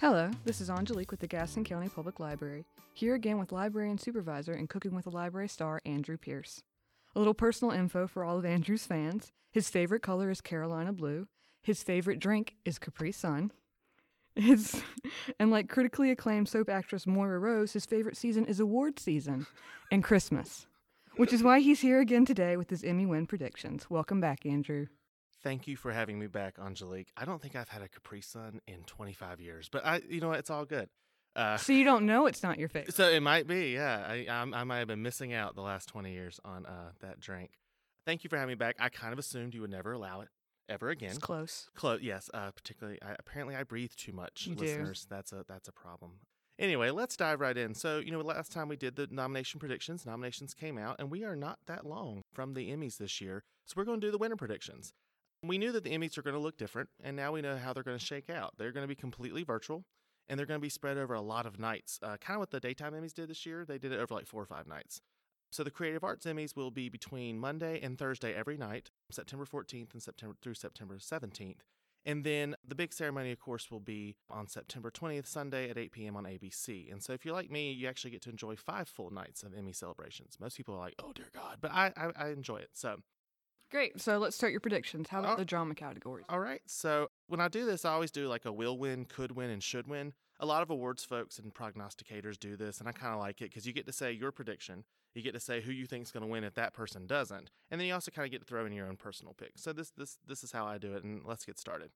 Hello, this is Angelique with the Gaston County Public Library, here again with librarian supervisor and cooking with a library star, Andrew Pierce. A little personal info for all of Andrew's fans. His favorite color is Carolina blue. His favorite drink is Capri Sun. His, and like critically acclaimed soap actress Moira Rose, his favorite season is award season and Christmas, which is why he's here again today with his Emmy win predictions. Welcome back, Andrew. Thank you for having me back, Angelique. I don't think I've had a Capri Sun in 25 years, but I, you know, it's all good. Uh, so you don't know it's not your favorite. So it might be, yeah. I, I, I might have been missing out the last 20 years on uh, that drink. Thank you for having me back. I kind of assumed you would never allow it ever again. It's close. Close, yes. Uh, particularly, I, apparently, I breathe too much, you listeners. Do. That's a that's a problem. Anyway, let's dive right in. So, you know, last time we did the nomination predictions, nominations came out, and we are not that long from the Emmys this year. So, we're going to do the winner predictions. We knew that the Emmys are going to look different, and now we know how they're going to shake out. They're going to be completely virtual, and they're going to be spread over a lot of nights. Uh, kind of what the daytime Emmys did this year. They did it over like four or five nights. So the Creative Arts Emmys will be between Monday and Thursday every night, September 14th and September through September 17th. And then the big ceremony, of course, will be on September 20th, Sunday at 8 p.m. on ABC. And so if you're like me, you actually get to enjoy five full nights of Emmy celebrations. Most people are like, oh, dear God. But I, I, I enjoy it. So Great. So let's start your predictions. How about oh. the drama categories? All right. So when I do this, I always do like a will win, could win, and should win. A lot of awards folks and prognosticators do this, and I kind of like it because you get to say your prediction. You get to say who you think is going to win if that person doesn't, and then you also kind of get to throw in your own personal pick. So this this this is how I do it, and let's get started.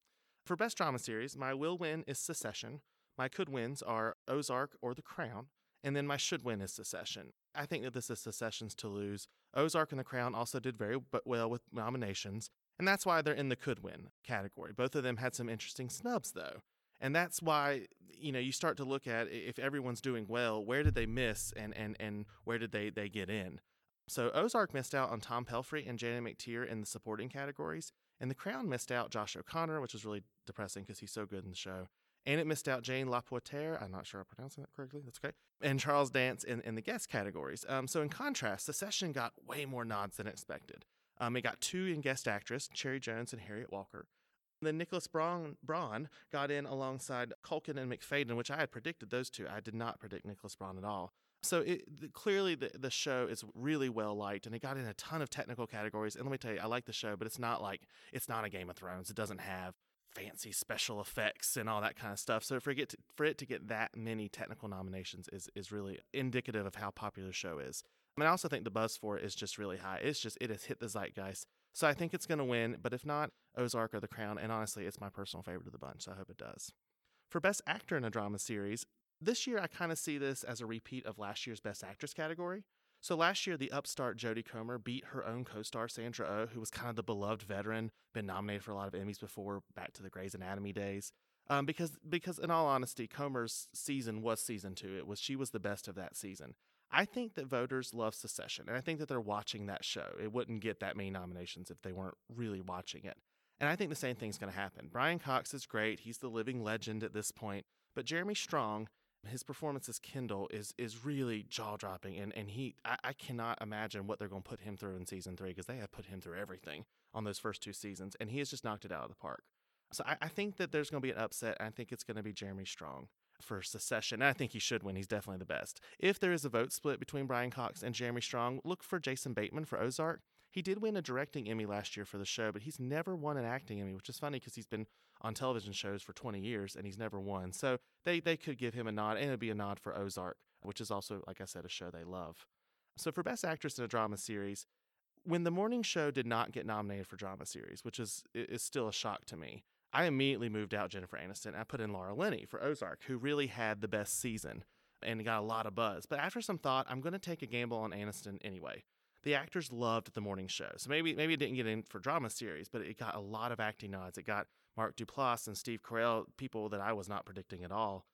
For best drama series, my will win is Succession. My could wins are Ozark or The Crown, and then my should win is Succession. I think that this is Succession's to lose. Ozark and The Crown also did very well with nominations, and that's why they're in the could win category. Both of them had some interesting snubs, though. And that's why, you know, you start to look at if everyone's doing well, where did they miss and, and, and where did they, they get in? So Ozark missed out on Tom Pelphrey and Janet McTeer in the supporting categories, and The Crown missed out Josh O'Connor, which was really depressing because he's so good in the show, and it missed out Jane Lapotaire. I'm not sure I'm pronouncing that correctly. That's okay. And Charles Dance in, in the guest categories. Um, so in contrast, Succession got way more nods than expected. Um, it got two in guest actress, Cherry Jones and Harriet Walter. Then Nicholas Braun, Braun got in alongside Culkin and Macfadyen, which I had predicted those two. I did not predict Nicholas Braun at all. So it, the, clearly the, the show is really well liked, and it got in a ton of technical categories. And let me tell you, I like the show, but it's not like it's not a Game of Thrones. It doesn't have fancy special effects and all that kind of stuff. So for it to, for it to get that many technical nominations is is really indicative of how popular the show is. I mean, I also think the buzz for it is just really high. It's just it has hit the zeitgeist. So I think it's going to win, but if not, Ozark or The Crown. And honestly, it's my personal favorite of the bunch. So I hope it does. For Best Actor in a Drama Series, this year I kind of see this as a repeat of last year's Best Actress category. So last year, the upstart Jodie Comer beat her own co-star Sandra Oh, who was kind of the beloved veteran, been nominated for a lot of Emmys before, back to the Grey's Anatomy days. Um, because because in all honesty, Comer's season was season two. It was she was the best of that season. I think that voters love Succession, and I think that they're watching that show. It wouldn't get that many nominations if they weren't really watching it. And I think the same thing's going to happen. Brian Cox is great; he's the living legend at this point. But Jeremy Strong his performance as Kendall is is really jaw dropping, and and he I, I, cannot imagine what they're going to put him through in season three because they have put him through everything on those first two seasons, and he has just knocked it out of the park. So I, I think that there's going to be an upset. I think it's going to be Jeremy Strong for Succession. And I think he should win. He's definitely the best. If there is a vote split between Brian Cox and Jeremy Strong, look for Jason Bateman for Ozark. He did win a directing Emmy last year for the show, but he's never won an acting Emmy, which is funny because he's been on television shows for 20 years and he's never won. So they, they could give him a nod, and it'd be a nod for Ozark, which is also, like I said, a show they love. So for Best Actress in a Drama Series, when the morning show did not get nominated for drama series, which is is still a shock to me, I immediately moved out Jennifer Aniston. I put in Laura Linney for Ozark, who really had the best season and got a lot of buzz. But after some thought, I'm going to take a gamble on Aniston anyway. The actors loved the morning show, so maybe maybe it didn't get in for drama series, but it got a lot of acting nods. It got Mark Duplass and Steve Carell, people that I was not predicting at all.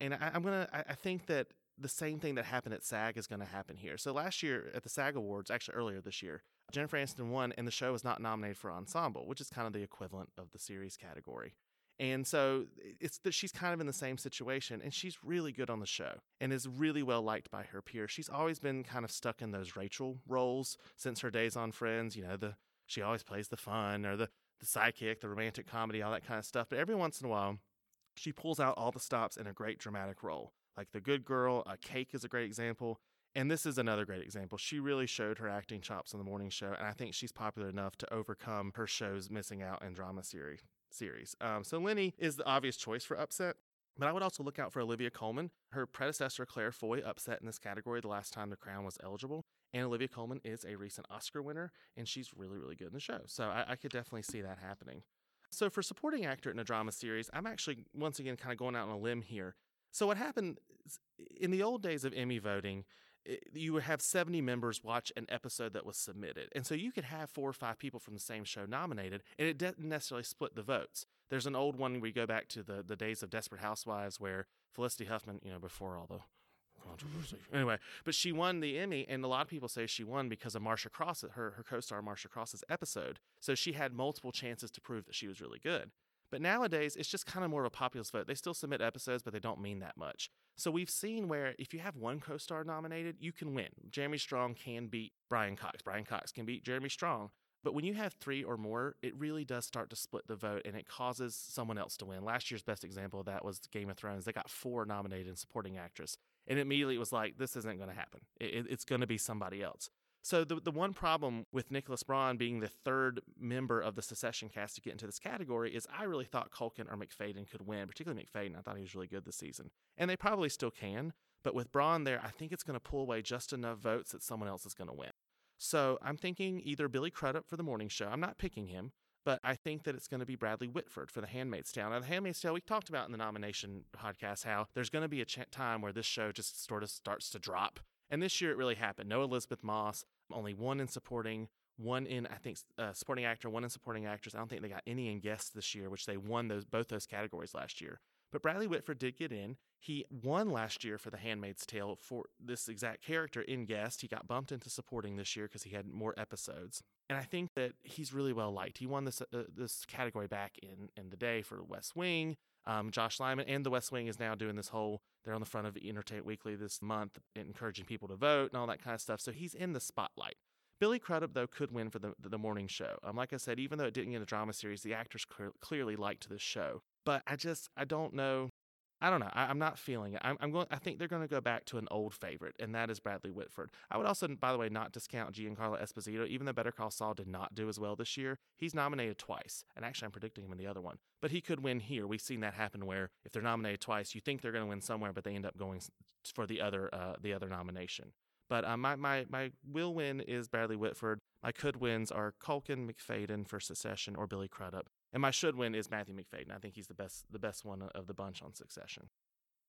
And I, am gonna, I, I think that the same thing that happened at SAG is going to happen here. So last year at the SAG Awards, actually earlier this year, Jennifer Aniston won, and the show was not nominated for ensemble, which is kind of the equivalent of the series category. And so it's that she's kind of in the same situation, and she's really good on the show and is really well liked by her peers. She's always been kind of stuck in those Rachel roles since her days on Friends. You know, the she always plays the fun or the the sidekick, the romantic comedy, all that kind of stuff. But every once in a while, She pulls out all the stops in a great dramatic role. Like The Good Girl, a Cake is a great example. And this is another great example. She really showed her acting chops on the morning show, and I think she's popular enough to overcome her show's missing out in drama series. Series. Um, so Linney is the obvious choice for upset, but I would also look out for Olivia Colman. Her predecessor Claire Foy upset in this category the last time The Crown was eligible, and Olivia Colman is a recent Oscar winner, and she's really, really good in the show. So I, I could definitely see that happening. So for supporting actor in a drama series, I'm actually once again kind of going out on a limb here. So what happened in the old days of Emmy voting? you would have 70 members watch an episode that was submitted. And so you could have four or five people from the same show nominated, and it didn't necessarily split the votes. There's an old one we go back to the, the days of Desperate Housewives where Felicity Huffman, you know, before all the controversy. Anyway, but she won the Emmy, and a lot of people say she won because of Marcia Cross, her, her co star Marcia Cross's episode. So she had multiple chances to prove that she was really good. But nowadays, it's just kind of more of a populist vote. They still submit episodes, but they don't mean that much. So we've seen where if you have one co star nominated, you can win. Jeremy Strong can beat Brian Cox. Brian Cox can beat Jeremy Strong. But when you have three or more, it really does start to split the vote and it causes someone else to win. Last year's best example of that was Game of Thrones. They got four nominated in supporting actress. And immediately it was like, this isn't going to happen. It, it's going to be somebody else. So the the one problem with Nicholas Braun being the third member of the Succession cast to get into this category is I really thought Culkin or Macfadyen could win, particularly Macfadyen. I thought he was really good this season, and they probably still can. But with Braun there, I think it's going to pull away just enough votes that someone else is going to win. So I'm thinking either Billy Crudup for the morning show. I'm not picking him, but I think that it's going to be Bradley Whitford for The Handmaid's Tale. Now, The Handmaid's Tale, we talked about in the nomination podcast how there's going to be a ch- time where this show just sort of starts to drop. And this year it really happened. No Elisabeth Moss, only one in supporting, one in I think uh, supporting actor, one in supporting actress. I don't think they got any in guests this year, which they won those both those categories last year. But Bradley Whitford did get in. He won last year for The Handmaid's Tale for this exact character in guest. He got bumped into supporting this year because he had more episodes. And I think that he's really well liked. He won this uh, this category back in in the day for West Wing. Um, Josh Lyman and The West Wing is now doing this whole, they're on the front of Entertainment Weekly this month, encouraging people to vote and all that kind of stuff. So he's in the spotlight. Billy Crudup, though, could win for the, the morning show. Um, like I said, even though it didn't get a drama series, the actors clear, clearly liked this show. But I just, I don't know. I don't know. I, am not feeling it. I'm, I'm, going. I think they're going to go back to an old favorite, and that is Bradley Whitford. I would also, by the way, not discount Giancarlo Esposito. Even though Better Call Saul did not do as well this year, he's nominated twice, and actually, I'm predicting him in the other one. But he could win here. We've seen that happen where if they're nominated twice, you think they're going to win somewhere, but they end up going for the other uh, the other nomination. But uh, my my my will win is Bradley Whitford. My could wins are Culkin, Macfadyen for Succession, or Billy Crudup. And my should win is Matthew Macfadyen. I think he's the best the best one of the bunch on Succession.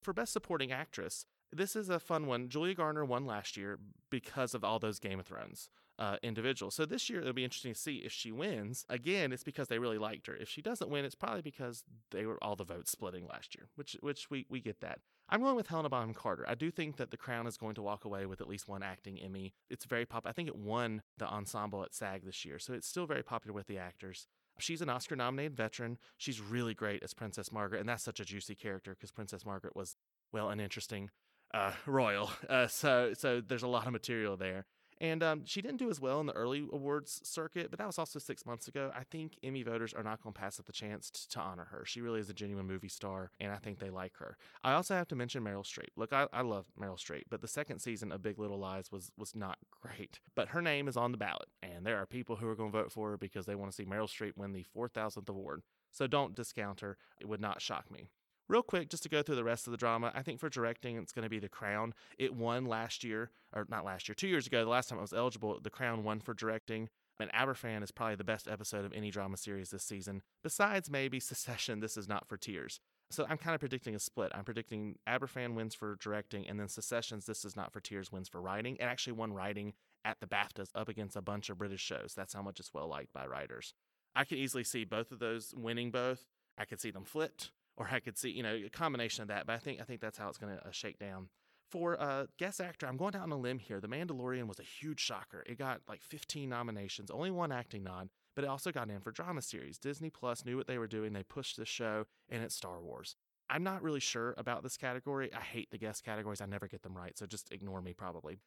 For Best Supporting Actress, this is a fun one. Julia Garner won last year because of all those Game of Thrones uh, individuals. So this year it'll be interesting to see if she wins. Again, it's because they really liked her. If she doesn't win, it's probably because they were all the votes splitting last year, which which we we get that. I'm going with Helena Bonham Carter. I do think that The Crown is going to walk away with at least one acting Emmy. It's very popular. I think it won the ensemble at SAG this year, so it's still very popular with the actors. She's an Oscar nominated veteran. She's really great as Princess Margaret, and that's such a juicy character because Princess Margaret was, well, an interesting uh, royal. Uh, so, so there's a lot of material there. And um, she didn't do as well in the early awards circuit, but that was also six months ago. I think Emmy voters are not going to pass up the chance to, to, honor her. She really is a genuine movie star, and I think they like her. I also have to mention Meryl Streep. Look, I, I love Meryl Streep, but the second season of Big Little Lies was was not great. But her name is on the ballot, and there are people who are going to vote for her because they want to see Meryl Streep win the 4,000th award. So don't discount her. It would not shock me. Real quick, just to go through the rest of the drama, I think for directing, it's going to be The Crown. It won last year, or not last year, two years ago, the last time it was eligible, The Crown won for directing. And Aberfan is probably the best episode of any drama series this season. Besides maybe Succession, this is not for tears. So I'm kind of predicting a split. I'm predicting Aberfan wins for directing, and then Successions, This Is Not for Tears wins for writing. It actually won writing at the BAFTAs up against a bunch of British shows. That's how much it's well liked by writers. I could easily see both of those winning both. I could see them flipped or I could see, you know, a combination of that. But I think I think that's how it's going to uh, shake down. For uh, guest actor, I'm going down on a limb here. The Mandalorian was a huge shocker. It got like 15 nominations, only one acting nod, but it also got in for drama series. Disney Plus knew what they were doing. They pushed this show, and it's Star Wars. I'm not really sure about this category. I hate the guest categories. I never get them right, so just ignore me probably.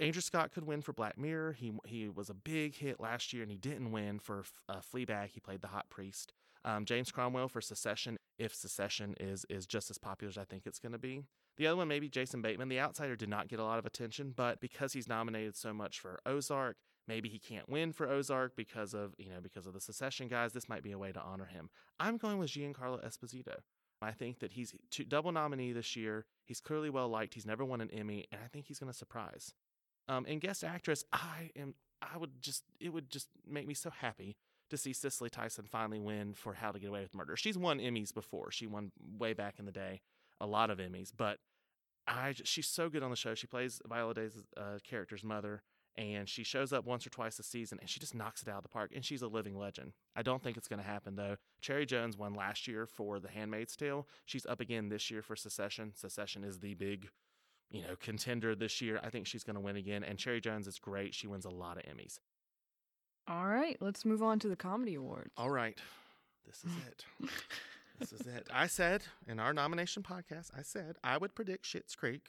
Andrew Scott could win for Black Mirror. He he was a big hit last year, and he didn't win for uh, Fleabag. He played the hot priest. Um, James Cromwell for Succession, if Succession is is just as popular as I think it's going to be. The other one, maybe Jason Bateman. The Outsider did not get a lot of attention, but because he's nominated so much for Ozark, maybe he can't win for Ozark because of you know because of the Succession guys. This might be a way to honor him. I'm going with Giancarlo Esposito. I think that he's two, double nominee this year. He's clearly well liked. He's never won an Emmy, and I think he's going to surprise. Um, and guest actress, I am. I would just. It would just make me so happy to see Cicely Tyson finally win for How to Get Away with Murder. She's won Emmys before. She won way back in the day, a lot of Emmys. But I, she's so good on the show. She plays Viola Davis' uh, character's mother, and she shows up once or twice a season, and she just knocks it out of the park. And she's a living legend. I don't think it's going to happen though. Cherry Jones won last year for The Handmaid's Tale. She's up again this year for Succession. Succession is the big you know, contender this year. I think she's going to win again. And Cherry Jones is great. She wins a lot of Emmys. All right, let's move on to the comedy awards. All right. This is it. this is it. I said in our nomination podcast, I said I would predict Schitt's Creek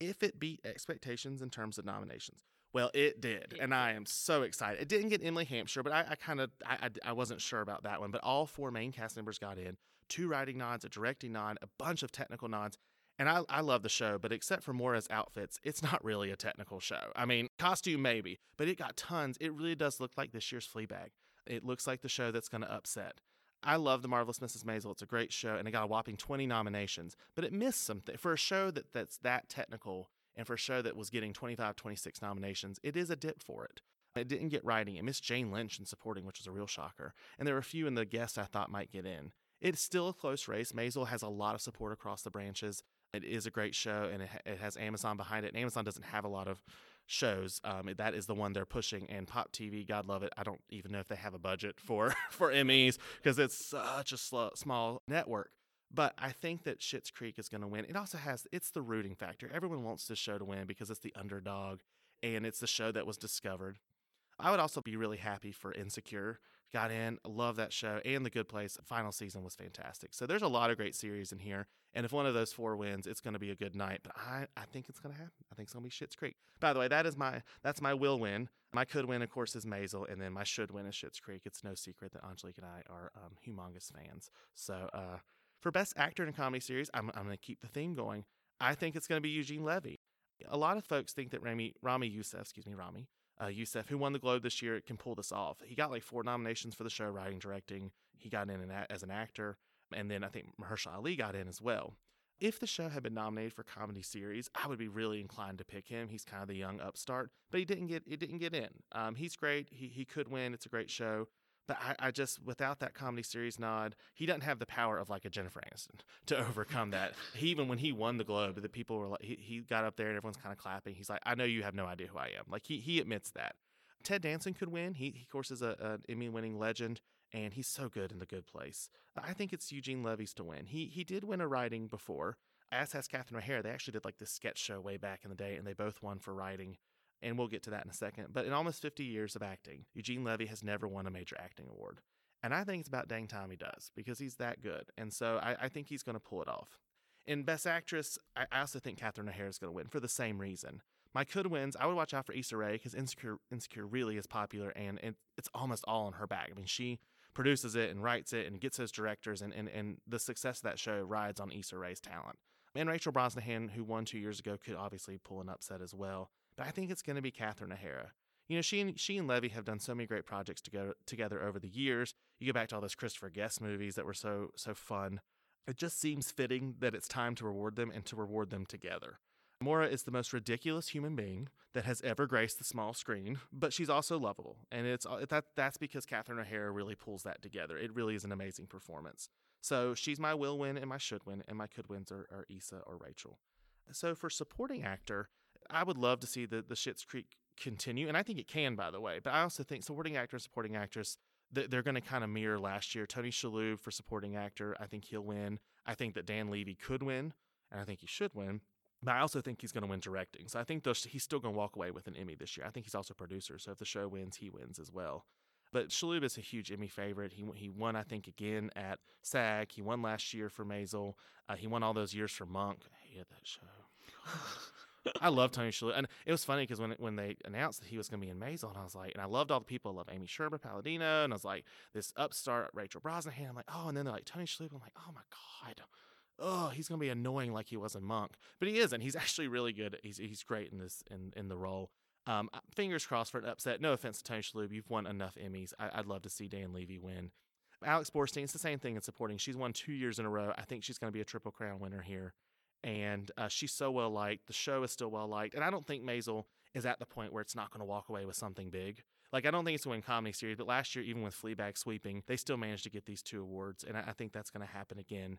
if it beat expectations in terms of nominations. Well, it did, and I am so excited. It didn't get Emily Hampshire, but I, I kind of I, I, I wasn't sure about that one. But all four main cast members got in: two writing nods, a directing nod, a bunch of technical nods. And I, I love the show, but except for Moira's outfits, it's not really a technical show. I mean, costume maybe, but it got tons. It really does look like this year's Fleabag. It looks like the show that's going to upset. I love The Marvelous Mrs. Maisel. It's a great show, and it got a whopping 20 nominations, but it missed something. For a show that, that's that technical, and for a show that was getting 25, 26 nominations, it is a dip for it. It didn't get writing. It missed Jane Lynch in supporting, which was a real shocker. And there were a few in the guests I thought might get in. It's still a close race. Maisel has a lot of support across the branches. It is a great show, and it, it has Amazon behind it. And Amazon doesn't have a lot of shows. Um, that is the one they're pushing. And Pop TV, God love it. I don't even know if they have a budget for for Emmys because it's such a slow, small network. But I think that Schitt's Creek is going to win. It also has it's the rooting factor. Everyone wants this show to win because it's the underdog, and it's the show that was discovered. I would also be really happy for Insecure got in. Love that show. And The Good Place final season was fantastic. So there's a lot of great series in here. And if one of those four wins, it's going to be a good night. But I, I think it's going to happen. I think it's going to be Schitt's Creek. By the way, that is my that's my will win. My could win, of course, is Maisel, and then my should win is Schitt's Creek. It's no secret that Angelique and I are um, humongous fans. So uh, for best actor in a comedy series, I'm, I'm going to keep the theme going. I think it's going to be Eugene Levy. A lot of folks think that Rami, Rami Youssef, excuse me, Ramy, uh, Youssef, who won the Globe this year, can pull this off. He got like four nominations for the show, writing, directing. He got in as an actor, and then I think Mahershala Ali got in as well. If the show had been nominated for comedy series, I would be really inclined to pick him. He's kind of the young upstart, but he didn't get it didn't get in. Um, he's great. He he could win. It's a great show. But I, I, just, without that comedy series nod, he doesn't have the power of like a Jennifer Aniston to overcome that. he, even when he won the Globe, the people were like, he, he got up there and everyone's kind of clapping. He's like, I know you have no idea who I am. Like he, he admits that. Ted Danson could win. He, he of course, is a, an Emmy winning legend and he's so good in The Good Place. I think it's Eugene Levy's to win. He, he did win a writing before, as has Catherine O'Hara. They actually did like this sketch show way back in the day and they both won for writing and we'll get to that in a second. But in almost 50 years of acting, Eugene Levy has never won a major acting award. And I think it's about dang time he does because he's that good. And so I, I think he's going to pull it off. In Best Actress, I, I also think Catherine O'Hara is going to win for the same reason. My could wins, I would watch out for Issa Rae because Insecure, Insecure really is popular and it, it's almost all on her back. I mean, she produces it and writes it and gets those directors, and, and, and the success of that show rides on Issa Rae's talent. And Rachel Brosnahan, who won two years ago, could obviously pull an upset as well. But I think it's going to be Catherine O'Hara. You know, she and she and Levy have done so many great projects together together over the years. You go back to all those Christopher Guest movies that were so so fun. It just seems fitting that it's time to reward them and to reward them together. Moira is the most ridiculous human being that has ever graced the small screen, but she's also lovable, and it's that that's because Catherine O'Hara really pulls that together. It really is an amazing performance. So she's my will win and my should win, and my could wins are, are Issa or Rachel. So for supporting actor, I would love to see the the Schitt's Creek continue, and I think it can, by the way. But I also think supporting actor, supporting actress, they're going to kind of mirror last year. Tony Shalhoub for supporting actor, I think he'll win. I think that Dan Levy could win, and I think he should win. But I also think he's going to win directing. So I think he's still going to walk away with an Emmy this year. I think he's also a producer. So if the show wins, he wins as well. But Shalhoub is a huge Emmy favorite. He he won, I think, again at SAG. He won last year for Maisel. Uh, he won all those years for Monk. I hated that show. I love Tony Shalhoub, and it was funny because when when they announced that he was going to be in Maisel, and I was like, and I loved all the people. I love Amy Sherman Palladino, and I was like, this upstart Rachel Brosnahan. I'm like, oh, and then they're like Tony Shalhoub. I'm like, oh my god, oh, he's going to be annoying like he was in Monk, but he isn't. He's actually really good. He's he's great in this in in the role. Um, fingers crossed for an upset. No offense to Tony Shalhoub, you've won enough Emmys. I, would love to see Dan Levy win. Alex Borstein, it's the same thing in supporting. She's won two years in a row. I think she's going to be a Triple Crown winner here. And uh, she's so well liked. The show is still well liked. And I don't think Maisel is at the point where it's not going to walk away with something big. Like, I don't think it's going to win comedy series, but last year, even with Fleabag sweeping, they still managed to get these two awards. And I, I think that's going to happen again.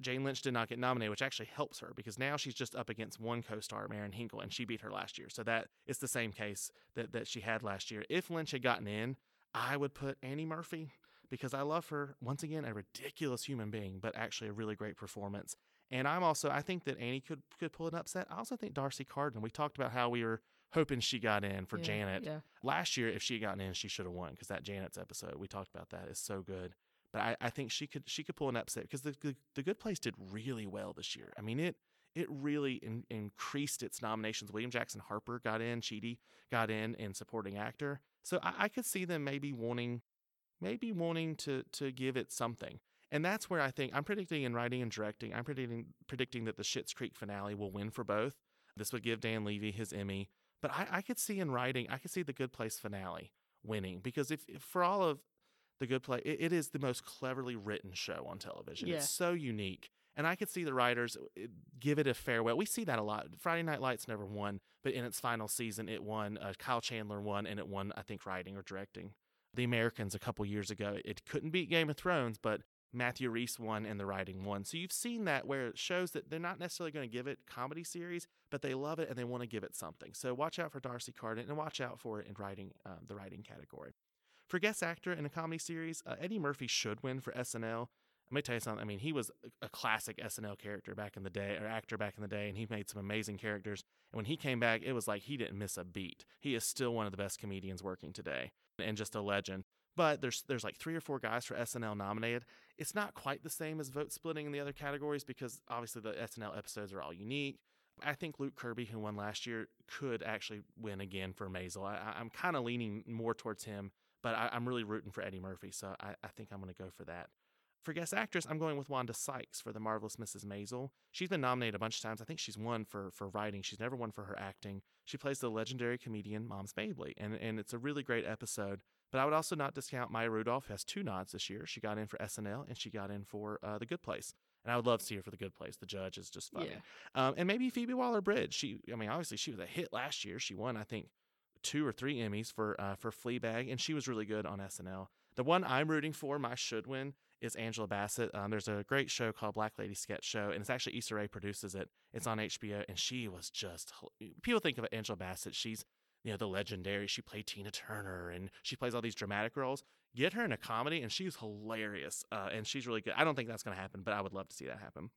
Jane Lynch did not get nominated, which actually helps her because now she's just up against one co-star, Marin Hinkle, and she beat her last year. So that is the same case that, that she had last year. If Lynch had gotten in, I would put Annie Murphy because I love her. Once again, a ridiculous human being, but actually a really great performance. And I'm also I think that Annie could could pull an upset. I also think D'Arcy Carden. We talked about how we were hoping she got in for yeah, Janet yeah. last year. If she had gotten in, she should have won because that Janet's episode we talked about that is so good. But I, I think she could she could pull an upset because the, the, the Good Place did really well this year. I mean it it really in, increased its nominations. William Jackson Harper got in, Chidi got in, in supporting actor. So I, I could see them maybe wanting maybe wanting to to give it something. And that's where I think I'm predicting in writing and directing. I'm predicting predicting that the Schitt's Creek finale will win for both. This would give Dan Levy his Emmy. But I, I could see in writing, I could see the Good Place finale winning because if, if for all of the Good Place, it, it is the most cleverly written show on television. Yeah. It's so unique. And I could see the writers uh, give it a farewell. We see that a lot. Friday Night Lights never won, but in its final season, it won. Uh, Kyle Chandler won, and it won, I think, writing or directing. The Americans a couple years ago, it couldn't beat Game of Thrones, but Matthew Reese won and the writing won. So you've seen that where it shows that they're not necessarily going to give it comedy series, but they love it and they want to give it something. So watch out for D'Arcy Carden and watch out for it in writing, uh, the writing category. For guest actor in a comedy series, uh, Eddie Murphy should win for SNL. Let me tell you something. I mean, he was a classic SNL character back in the day, or actor back in the day, and he made some amazing characters. And when he came back, it was like he didn't miss a beat. He is still one of the best comedians working today, and just a legend. But there's there's like three or four guys for SNL nominated. It's not quite the same as vote splitting in the other categories because obviously the SNL episodes are all unique. I think Luke Kirby, who won last year, could actually win again for Maisel. I, am kind of leaning more towards him but I, am really rooting for Eddie Murphy, so I, I think I'm going to go for that. For guest actress, I'm going with Wanda Sykes for The Marvelous Mrs. Maisel. She's been nominated a bunch of times. I think she's won for, for writing. She's never won for her acting. She plays the legendary comedian Moms Mabley, and, and it's a really great episode. But I would also not discount Maya Rudolph, has two nods this year. She got in for SNL, and she got in for uh, The Good Place. And I would love to see her for The Good Place. The judge is just funny. Yeah. Um, and maybe Phoebe Waller-Bridge. She, I mean, obviously she was a hit last year. She won, I think, two or three Emmys for uh, for Fleabag, and she was really good on SNL. The one I'm rooting for, my should win, is Angela Bassett. Um, there's a great show called Black Lady Sketch Show, and it's actually Issa Rae produces it. It's on HBO, and she was just people think of Angela Bassett. She's you know the legendary. She played Tina Turner, and she plays all these dramatic roles. Get her in a comedy, and she's hilarious, uh, and she's really good. I don't think that's going to happen, but I would love to see that happen.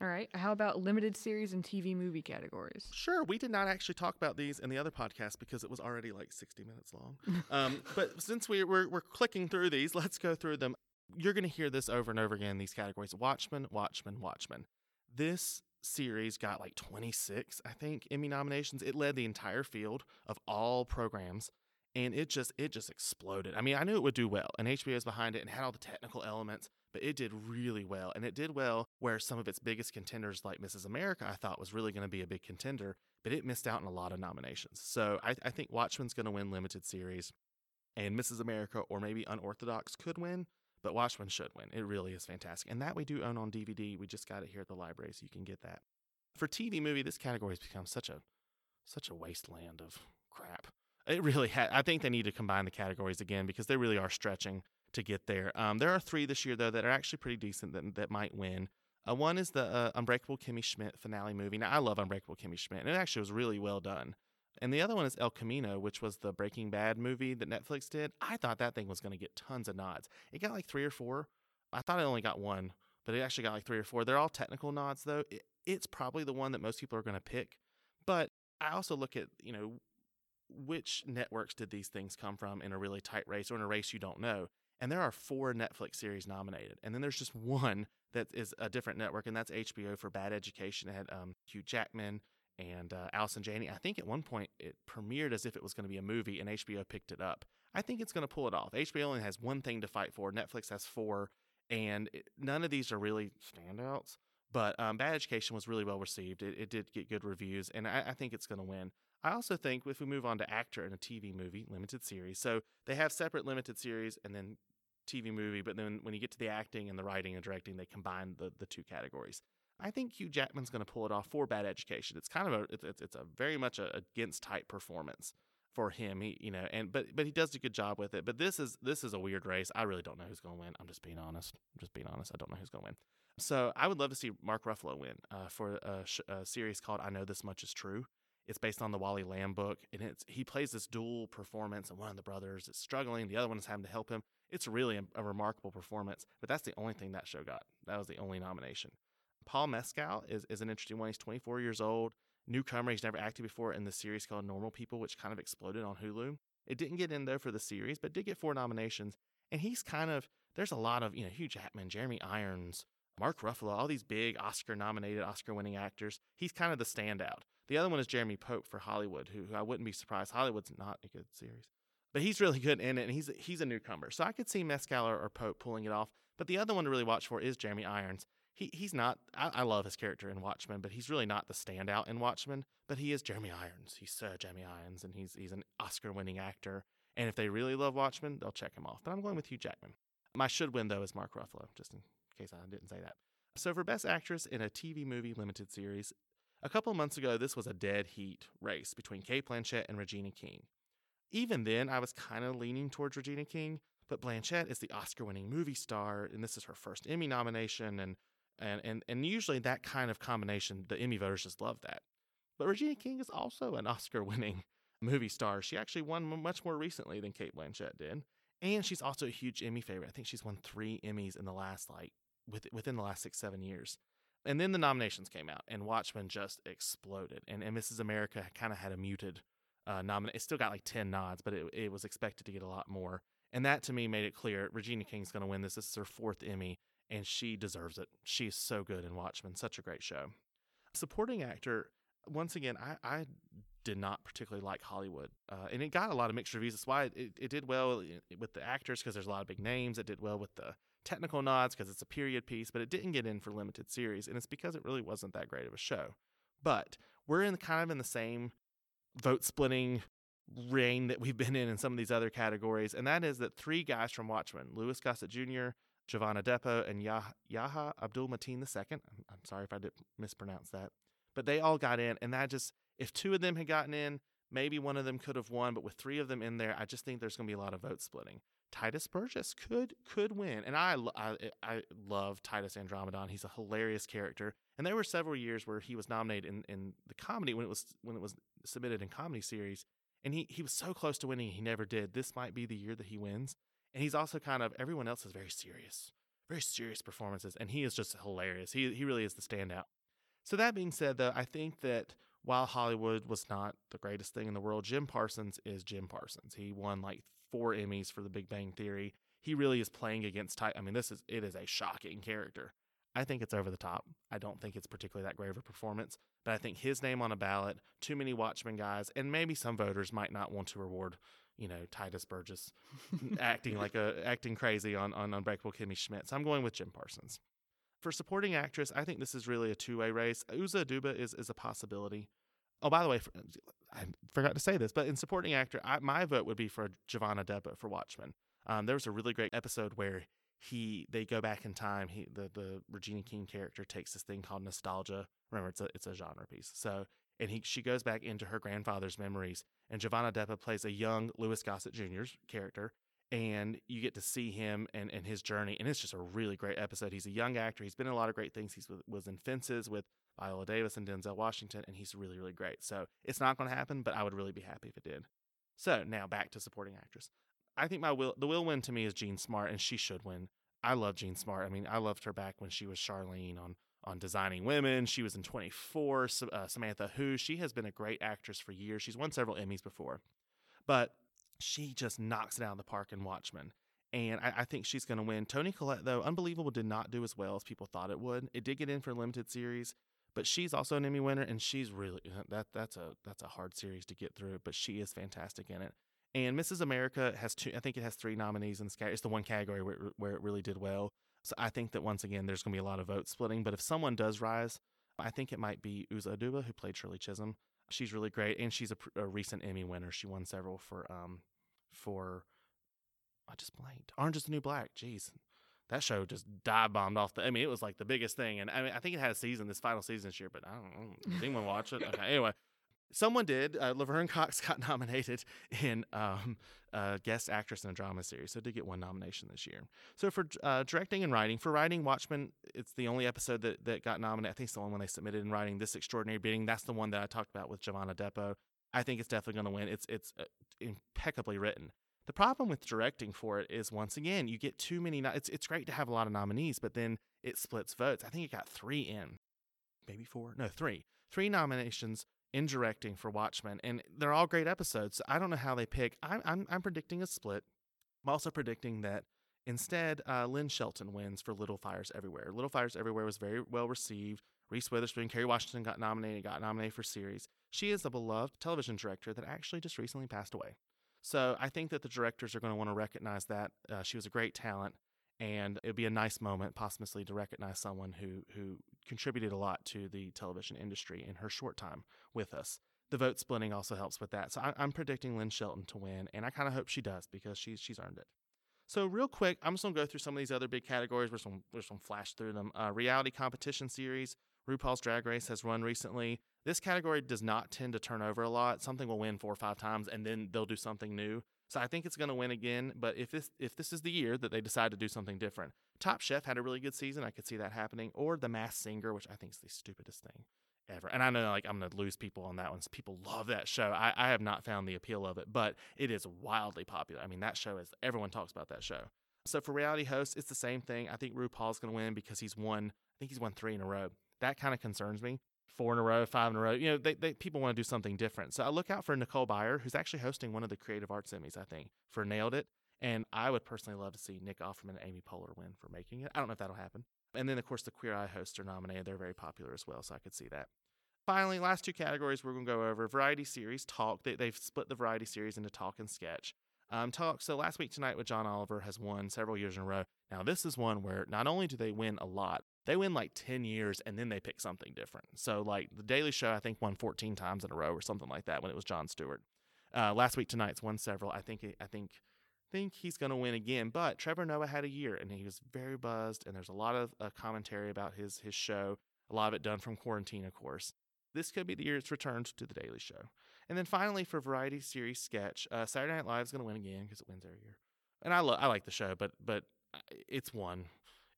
All right. How about limited series and TV movie categories? Sure. We did not actually talk about these in the other podcast because it was already like 60 minutes long. um, but since we, we're, we're clicking through these, let's go through them. You're going to hear this over and over again these categories Watchmen, Watchmen, Watchmen. This series got like 26, I think, Emmy nominations. It led the entire field of all programs and it just it just exploded. I mean, I knew it would do well, and HBO is behind it and had all the technical elements, but it did really well. And it did well where some of its biggest contenders, like Mrs. America, I thought was really going to be a big contender, but it missed out on a lot of nominations. So I, I think Watchmen's going to win limited series, and Mrs. America or maybe Unorthodox could win, but Watchmen should win. It really is fantastic. And that we do own on DVD. We just got it here at the library, so you can get that. For TV movie, this category has become such a such a wasteland of crap. It really had. I think they need to combine the categories again because they really are stretching to get there. Um, there are three this year though that are actually pretty decent that that might win. Uh, one is the uh, Unbreakable Kimmy Schmidt finale movie. Now I love Unbreakable Kimmy Schmidt, and it actually was really well done. And the other one is El Camino, which was the Breaking Bad movie that Netflix did. I thought that thing was going to get tons of nods. It got like three or four. I thought it only got one, but it actually got like three or four. They're all technical nods though. It, it's probably the one that most people are going to pick. But I also look at you know which networks did these things come from in a really tight race or in a race you don't know? And there are four Netflix series nominated. And then there's just one that is a different network, and that's HBO for Bad Education. It had um, Hugh Jackman and uh, Allison Janney. I think at one point it premiered as if it was going to be a movie, and HBO picked it up. I think it's going to pull it off. HBO only has one thing to fight for. Netflix has four, and it, none of these are really standouts. But um, Bad Education was really well received. It, it did get good reviews, and I, I think it's going to win. I also think if we move on to actor in a TV movie, limited series, so they have separate limited series and then TV movie, but then when you get to the acting and the writing and directing, they combine the, the two categories. I think Hugh Jackman's going to pull it off for Bad Education. It's kind of a it's, it's a very much a against type performance for him. He you know and but but he does a good job with it. But this is this is a weird race. I really don't know who's going to win. I'm just being honest. I'm just being honest. I don't know who's going to win. So I would love to see Mark Ruffalo win uh, for a, sh- a, series called I Know This Much Is True. It's based on the Wally Lamb book, and it's he plays this dual performance, and one of the brothers is struggling, the other one is having to help him. It's really a, a remarkable performance, but that's the only thing that show got. That was the only nomination. Paul Mescal is, is an interesting one. He's 24 years old, newcomer. He's never acted before in the series called Normal People, which kind of exploded on Hulu. It didn't get in there for the series, but did get four nominations. And he's kind of, there's a lot of, you know, Hugh Jackman, Jeremy Irons, Mark Ruffalo, all these big Oscar nominated, Oscar winning actors. He's kind of the standout. The other one is Jeremy Pope for Hollywood, who, who I wouldn't be surprised. Hollywood's not a good series, but he's really good in it, and he's he's a newcomer. So I could see Mescal or, or Pope pulling it off. But the other one to really watch for is Jeremy Irons. He he's not. I, I, love his character in Watchmen, but he's really not the standout in Watchmen. But he is Jeremy Irons. He's Sir Jeremy Irons, and he's he's an Oscar winning actor. And if they really love Watchmen, they'll check him off. But I'm going with Hugh Jackman. My should win though is Mark Ruffalo, just in case I didn't say that. So for Best Actress in a TV movie limited series, a couple months ago, this was a dead heat race between Cate Blanchett and Regina King. Even then, I was kind of leaning towards Regina King, but Blanchett is the Oscar winning movie star, and this is her first Emmy nomination, and, and, and, and usually that kind of combination, the Emmy voters just love that. But Regina King is also an Oscar winning movie star. She actually won much more recently than Cate Blanchett did. And she's also a huge Emmy favorite. I think she's won three Emmys in the last, like, within the last six, seven years. And then the nominations came out, and Watchmen just exploded. And, and Mrs. America kind of had a muted uh, nomination. It still got like 10 nods, but it, it was expected to get a lot more. And that to me made it clear Regina King's going to win this. This is her fourth Emmy, and she deserves it. She's so good in Watchmen. Such a great show. Supporting actor, once again, I, I did not particularly like Hollywood. Uh, and it got a lot of mixed reviews. That's why it, it did well with the actors because there's a lot of big names. It did well with the technical nods because it's a period piece, but it didn't get in for limited series. And it's because it really wasn't that great of a show. But we're in kind of in the same vote splitting reign that we've been in in some of these other categories, and that is that three guys from Watchmen, Louis Gossett Jr., Jovan Adepo, and Yah- Yahya Abdul Mateen II. I'm, I'm sorry if I did mispronounce that, but they all got in, and that just if two of them had gotten in, maybe one of them could have won, but with three of them in there, I just think there's going to be a lot of vote splitting. Tituss Burgess could could win, and I, I I love Titus Andromedon. He's a hilarious character, and there were several years where he was nominated in, in the comedy when it was when it was submitted in comedy series, and he he was so close to winning, he never did. This might be the year that he wins, and he's also kind of everyone else is very serious, very serious performances, and he is just hilarious. He he really is the standout. So that being said, though, I think that while Hollywood was not the greatest thing in the world, Jim Parsons is Jim Parsons. He won like four Emmys for The Big Bang Theory. He really is playing against type. I mean, this is it is a shocking character. I think it's over the top. I don't think it's particularly that great of a performance, but I think his name on a ballot, too many Watchmen guys, and maybe some voters might not want to reward, you know, Tituss Burgess acting like a acting crazy on, on Unbreakable Kimmy Schmidt. So I'm going with Jim Parsons. For supporting actress, I think this is really a two way race. Uzo Aduba is is a possibility. Oh, by the way, I forgot to say this, but in supporting actor, I, my vote would be for Jovan Adepo for Watchmen. Um, there was a really great episode where he they go back in time. He the the Regina King character takes this thing called nostalgia. Remember, it's a it's a genre piece. So and he she goes back into her grandfather's memories, and Jovan Adepo plays a young Louis Gossett Jr.'s character, and you get to see him and, and his journey, and it's just a really great episode. He's a young actor. He's been in a lot of great things. He was in Fences with Viola Davis and Denzel Washington, and he's really, really great. So it's not going to happen, but I would really be happy if it did. So now back to supporting actress. I think my will the will win to me is Jean Smart, and she should win. I love Jean Smart. I mean, I loved her back when she was Charlene on on Designing Women. She was in 24. Uh, Samantha Who. She has been a great actress for years. She's won several Emmys before, but she just knocks it out of the park in Watchmen. And I, I think she's going to win. Toni Collette, though, Unbelievable did not do as well as people thought it would. It did get in for a limited series, but she's also an Emmy winner, and she's really uh, that that's a that's a hard series to get through, but she is fantastic in it. And Mrs. America has two, I think it has three nominees in this category. It's the one category where, where it really did well. So I think that once again, there's going to be a lot of vote splitting. But if someone does rise, I think it might be Uzo Aduba, who played Shirley Chisholm. She's really great, and she's a, a recent Emmy winner. She won several for um for I just blanked. Orange is the New Black. Jeez, that show just dive bombed off the. I mean, it was like the biggest thing, and I mean, I think it had a season, this final season this year, but I don't know. Did anyone watch it? Okay, anyway, someone did. Uh, Laverne Cox got nominated in um, uh, guest actress in a drama series, so did get one nomination this year. So for uh, directing and writing, for writing, Watchmen, it's the only episode that that got nominated. I think it's the only one they submitted in writing. This extraordinary being, that's the one that I talked about with Jovan Adepo. I think it's definitely going to win. It's it's uh, impeccably written. The problem with directing for it is once again you get too many. No- it's it's great to have a lot of nominees, but then it splits votes. I think it got three in, maybe four, no three, three nominations in directing for Watchmen, and they're all great episodes. So I don't know how they pick. I'm I'm, I'm predicting a split. I'm also predicting that instead uh, Lynn Shelton wins for Little Fires Everywhere. Little Fires Everywhere was very well received. Reese Witherspoon, Kerry Washington got nominated, got nominated for series. She is a beloved television director that actually just recently passed away. So I think that the directors are going to want to recognize that uh, she was a great talent, and it'd be a nice moment, posthumously, to recognize someone who who contributed a lot to the television industry in her short time with us. The vote splitting also helps with that. So I, I'm predicting Lynn Shelton to win, and I kind of hope she does because she's she's earned it. So real quick, I'm just gonna go through some of these other big categories. We're just gonna, we're just gonna flash through them. Uh, reality competition series. RuPaul's Drag Race has run recently. This category does not tend to turn over a lot. Something will win four or five times, and then they'll do something new. So I think it's going to win again. But if this if this is the year that they decide to do something different, Top Chef had a really good season. I could see that happening. Or The Masked Singer, which I think is the stupidest thing ever. And I know like I'm going to lose people on that one. People love that show. I, I have not found the appeal of it, but it is wildly popular. I mean, that show is everyone talks about that show. So for reality hosts, it's the same thing. I think RuPaul's going to win because he's won. I think he's won three in a row. That kind of concerns me. Four in a row, five in a row. You know, they, they people want to do something different. So I look out for Nicole Byer, who's actually hosting one of the Creative Arts Emmys, I think, for Nailed It. And I would personally love to see Nick Offerman and Amy Poehler win for making it. I don't know if that'll happen. And then, of course, the Queer Eye hosts are nominated. They're very popular as well, so I could see that. Finally, last two categories we're going to go over variety series, talk. They, they've split the variety series into talk and sketch. Um, talk. So last week tonight with John Oliver has won several years in a row. Now this is one where not only do they win a lot, they win like ten years and then they pick something different. So like the Daily Show, I think won fourteen times in a row or something like that when it was Jon Stewart. Uh, last week tonight's won several. I think I think think he's going to win again. But Trevor Noah had a year and he was very buzzed. And there's a lot of uh, commentary about his his show. A lot of it done from quarantine, of course. This could be the year it's returned to the Daily Show. And then finally, for variety series sketch, uh, Saturday Night Live is going to win again because it wins every year. And I lo- I like the show, but but uh, it's won.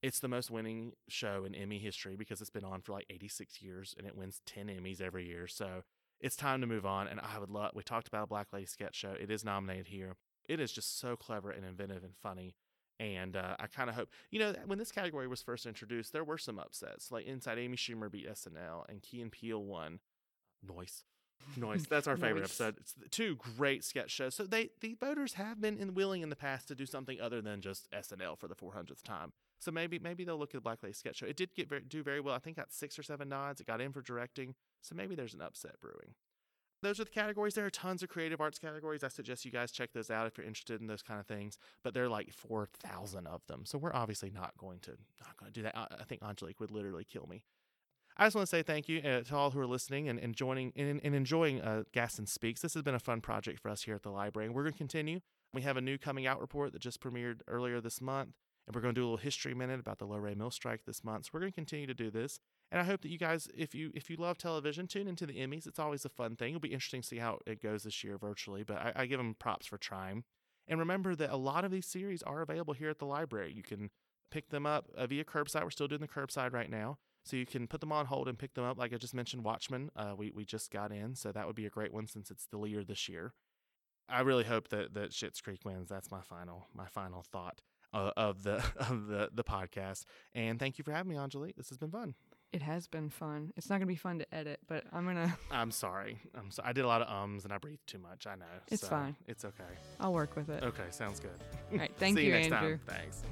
It's the most winning show in Emmy history because it's been on for like 86 years and it wins 10 Emmys every year. So it's time to move on. And I would love. We talked about a Black Lady sketch show. It is nominated here. It is just so clever and inventive and funny. And uh, I kind of hope, you know, when this category was first introduced, there were some upsets. Like Inside Amy Schumer beat SNL and Key and Peele won. Noise. Noise. That's our favorite episode. It's two great sketch shows. So they the voters have been in willing in the past to do something other than just SNL for the 400th time. So maybe maybe they'll look at the Black Lady sketch show. It did get very, do very well. I think got six or seven nods. It got in for directing. So maybe there's an upset brewing. Those are the categories. There are tons of creative arts categories. I suggest you guys check those out if you're interested in those kind of things. But there are like four thousand of them, so we're obviously not going to not going to do that. I, think Angelique would literally kill me. I just want to say thank you uh, to all who are listening and, and joining and, and enjoying uh, Gaston Speaks. This has been a fun project for us here at the library, and we're going to continue. We have a new coming out report that just premiered earlier this month, and we're going to do a little history minute about the Loray Mill strike this month. So we're going to continue to do this, and I hope that you guys, if you if you love television, tune into the Emmys. It's always a fun thing. It'll be interesting to see how it goes this year virtually, but I, I give them props for trying. And remember that a lot of these series are available here at the library. You can pick them up uh, via curbside. We're still doing the curbside right now. So you can put them on hold and pick them up. Like I just mentioned, Watchmen, uh, we, we just got in. So that would be a great one since it's the leader this year. I really hope that, that Schitt's Creek wins. That's my final my final thought uh, of the of the, the podcast. And thank you for having me, Angelique. This has been fun. It has been fun. It's not going to be fun to edit, but I'm going to, I'm sorry. I'm so, I did a lot of ums and I breathed too much. I know. It's So fine. It's okay. I'll work with it. Okay, sounds good. All right. Thank See you, you next Andrew. time. Thanks.